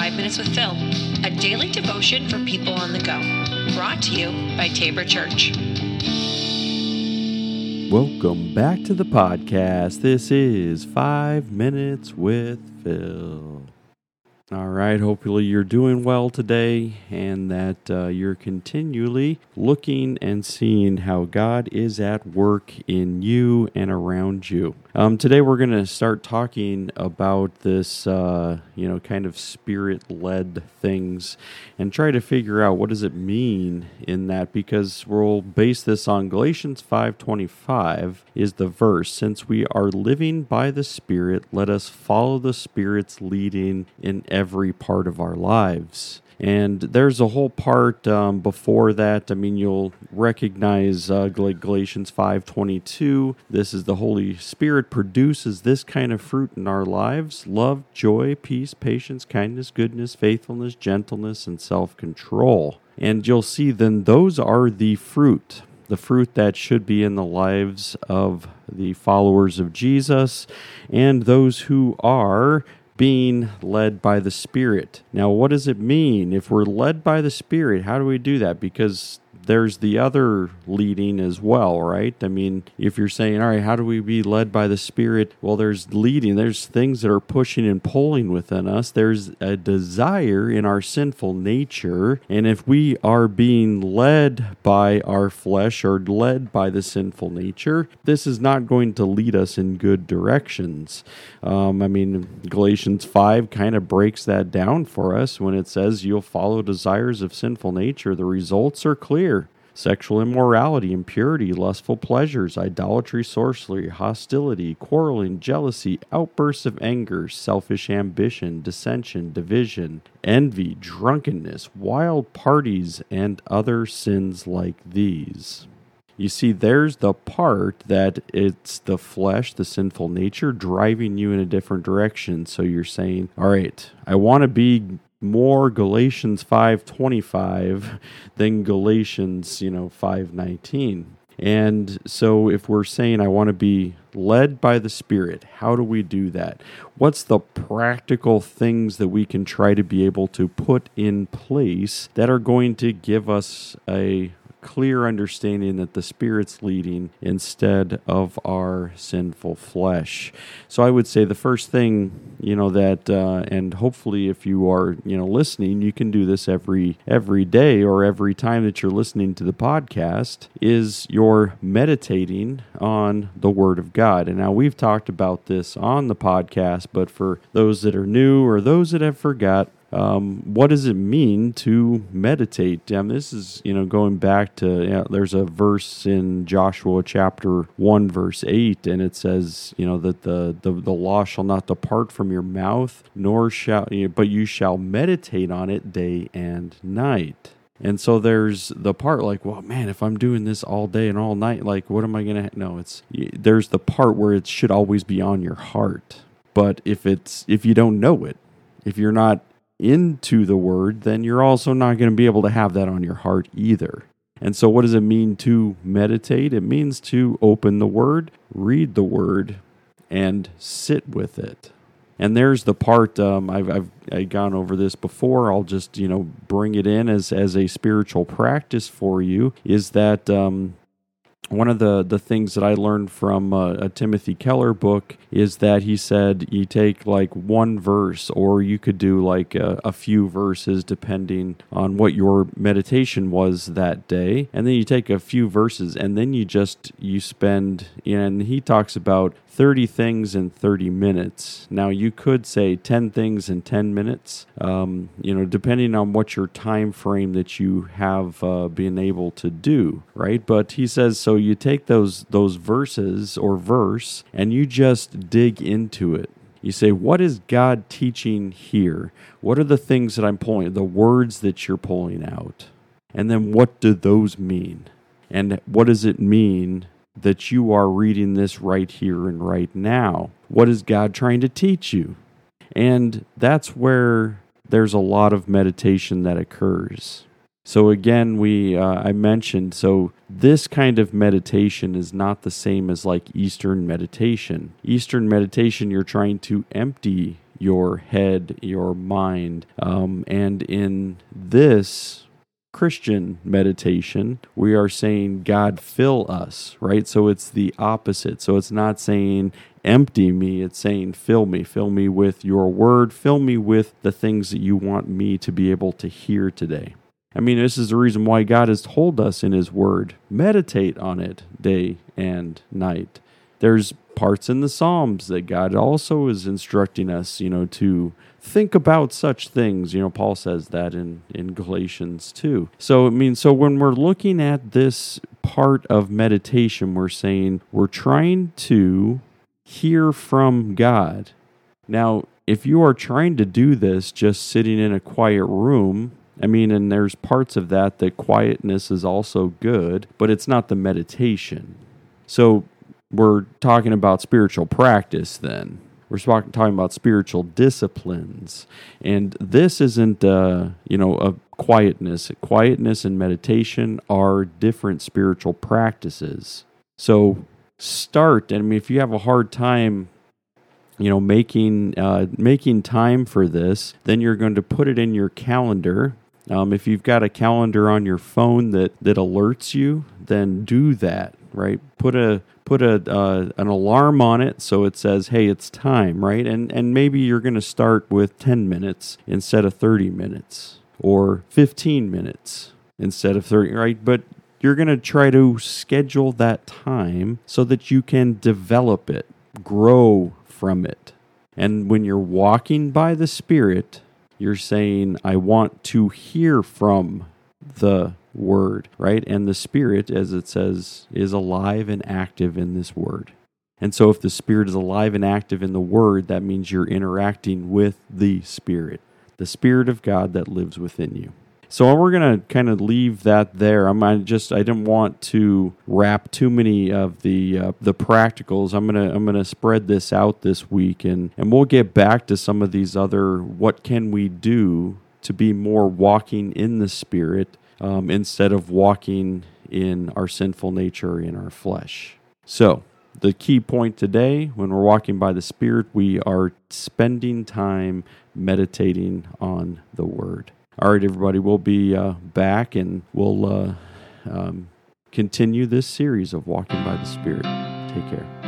Five Minutes with Phil, a daily devotion for people on the go. Brought to you by Tabor Church. Welcome back to the podcast. This is Five Minutes with Phil. All right, hopefully you're doing well today and that uh, you're continually looking and seeing how God is at work in you and around you. Um, today we're going to start talking about this, uh, you know, kind of spirit-led things and try to figure out what does it mean in that because we'll base this on Galatians 5:25 is the verse since we are living by the spirit let us follow the spirit's leading in every part of our lives. And there's a whole part um, before that. I mean, you'll recognize uh, Galatians 5:22. This is the Holy Spirit produces this kind of fruit in our lives: love, joy, peace, patience, kindness, goodness, faithfulness, gentleness, and self-control. And you'll see then those are the fruit the fruit that should be in the lives of the followers of Jesus and those who are being led by the Spirit. Now, what does it mean? If we're led by the Spirit, how do we do that? Because there's the other leading as well, right? I mean, if you're saying, all right, how do we be led by the Spirit? Well, there's leading, there's things that are pushing and pulling within us. There's a desire in our sinful nature. And if we are being led by our flesh or led by the sinful nature, this is not going to lead us in good directions. Um, I mean, Galatians 5 kind of breaks that down for us when it says, You'll follow desires of sinful nature. The results are clear sexual immorality, impurity, lustful pleasures, idolatry, sorcery, hostility, quarreling, jealousy, outbursts of anger, selfish ambition, dissension, division, envy, drunkenness, wild parties, and other sins like these. You see, there's the part that it's the flesh, the sinful nature, driving you in a different direction. So you're saying, all right, I want to be more Galatians 5:25 than Galatians, you know, 5:19. And so if we're saying I want to be led by the spirit, how do we do that? What's the practical things that we can try to be able to put in place that are going to give us a clear understanding that the Spirit's leading instead of our sinful flesh. So I would say the first thing, you know, that, uh, and hopefully if you are, you know, listening, you can do this every every day or every time that you're listening to the podcast, is you're meditating on the Word of God. And now we've talked about this on the podcast, but for those that are new or those that have forgot, um, what does it mean to meditate? Um, this is, you know, going back to, know, there's a verse in Joshua chapter 1, verse 8, and it says, you know, that the, the, the law shall not depart from your mouth, nor shall, you but you shall meditate on it day and night. And so there's the part like, well, man, if I'm doing this all day and all night, like, what am I going to? Ha-? No, it's there's the part where it should always be on your heart. But if it's if you don't know it, if you're not into the word, then you're also not going to be able to have that on your heart either. And so, what does it mean to meditate? It means to open the word, read the word, and sit with it. And there's the part um, I've, I've, I've gone over this before. I'll just you know bring it in as as a spiritual practice for you. Is that um, one of the, the things that I learned from uh, a Timothy Keller book is that he said you take like one verse, or you could do like a, a, few verses depending on what your meditation was that day, and then you take a few verses, and then you just you spend. And he talks about 30 things in 30 minutes. Now, you could say 10 things in 10 minutes, um, you know, depending on what your time frame that you have uh, been able to do, right? But he says, so you take those, those verses or verse and you just dig into it. You say, what is God teaching here? What are the things that I'm pulling, the words that you're pulling out? And then what do those mean? And what does it mean that you are reading this right here and right now. What is God trying to teach you? And that's where there's a lot of meditation that occurs. So again, we uh, I mentioned so this kind of meditation is not the same as like Eastern meditation. Eastern meditation, you're trying to empty your head, your mind. Um, and in this Christian meditation, we are saying, God, fill us, right? So it's the opposite. So it's not saying, empty me, it's saying, fill me, fill me with your word, fill me with the things that you want me to be able to hear today. I mean, this is the reason why God has told us in His Word meditate on it day and night. There's parts in the Psalms that God also is instructing us, you know, to think about such things. You know, Paul says that in, in Galatians too. So, I mean, so when we're looking at this part of meditation, we're saying we're trying to hear from God. Now, if you are trying to do this just sitting in a quiet room, I mean, and there's parts of that that quietness is also good, but it's not the meditation. So we're talking about spiritual practice then. We're talking about spiritual disciplines. And this isn't, uh, you know, a quietness. Quietness and meditation are different spiritual practices. So start. I mean, if you have a hard time you know making uh, making time for this then you're going to put it in your calendar um, if you've got a calendar on your phone that, that alerts you, then do that, right? Put a put a uh, an alarm on it so it says, "Hey, it's time," right? And and maybe you're going to start with 10 minutes instead of 30 minutes or 15 minutes instead of 30, right? But you're going to try to schedule that time so that you can develop it, grow from it. And when you're walking by the Spirit, you're saying, I want to hear from the word, right? And the spirit, as it says, is alive and active in this word. And so, if the spirit is alive and active in the word, that means you're interacting with the spirit, the spirit of God that lives within you. So we're gonna kind of leave that there. I'm I just I didn't want to wrap too many of the uh, the practicals. I'm gonna I'm gonna spread this out this week, and and we'll get back to some of these other what can we do to be more walking in the spirit um, instead of walking in our sinful nature in our flesh. So the key point today when we're walking by the Spirit, we are spending time meditating on the Word. All right, everybody, we'll be uh, back and we'll uh, um, continue this series of Walking by the Spirit. Take care.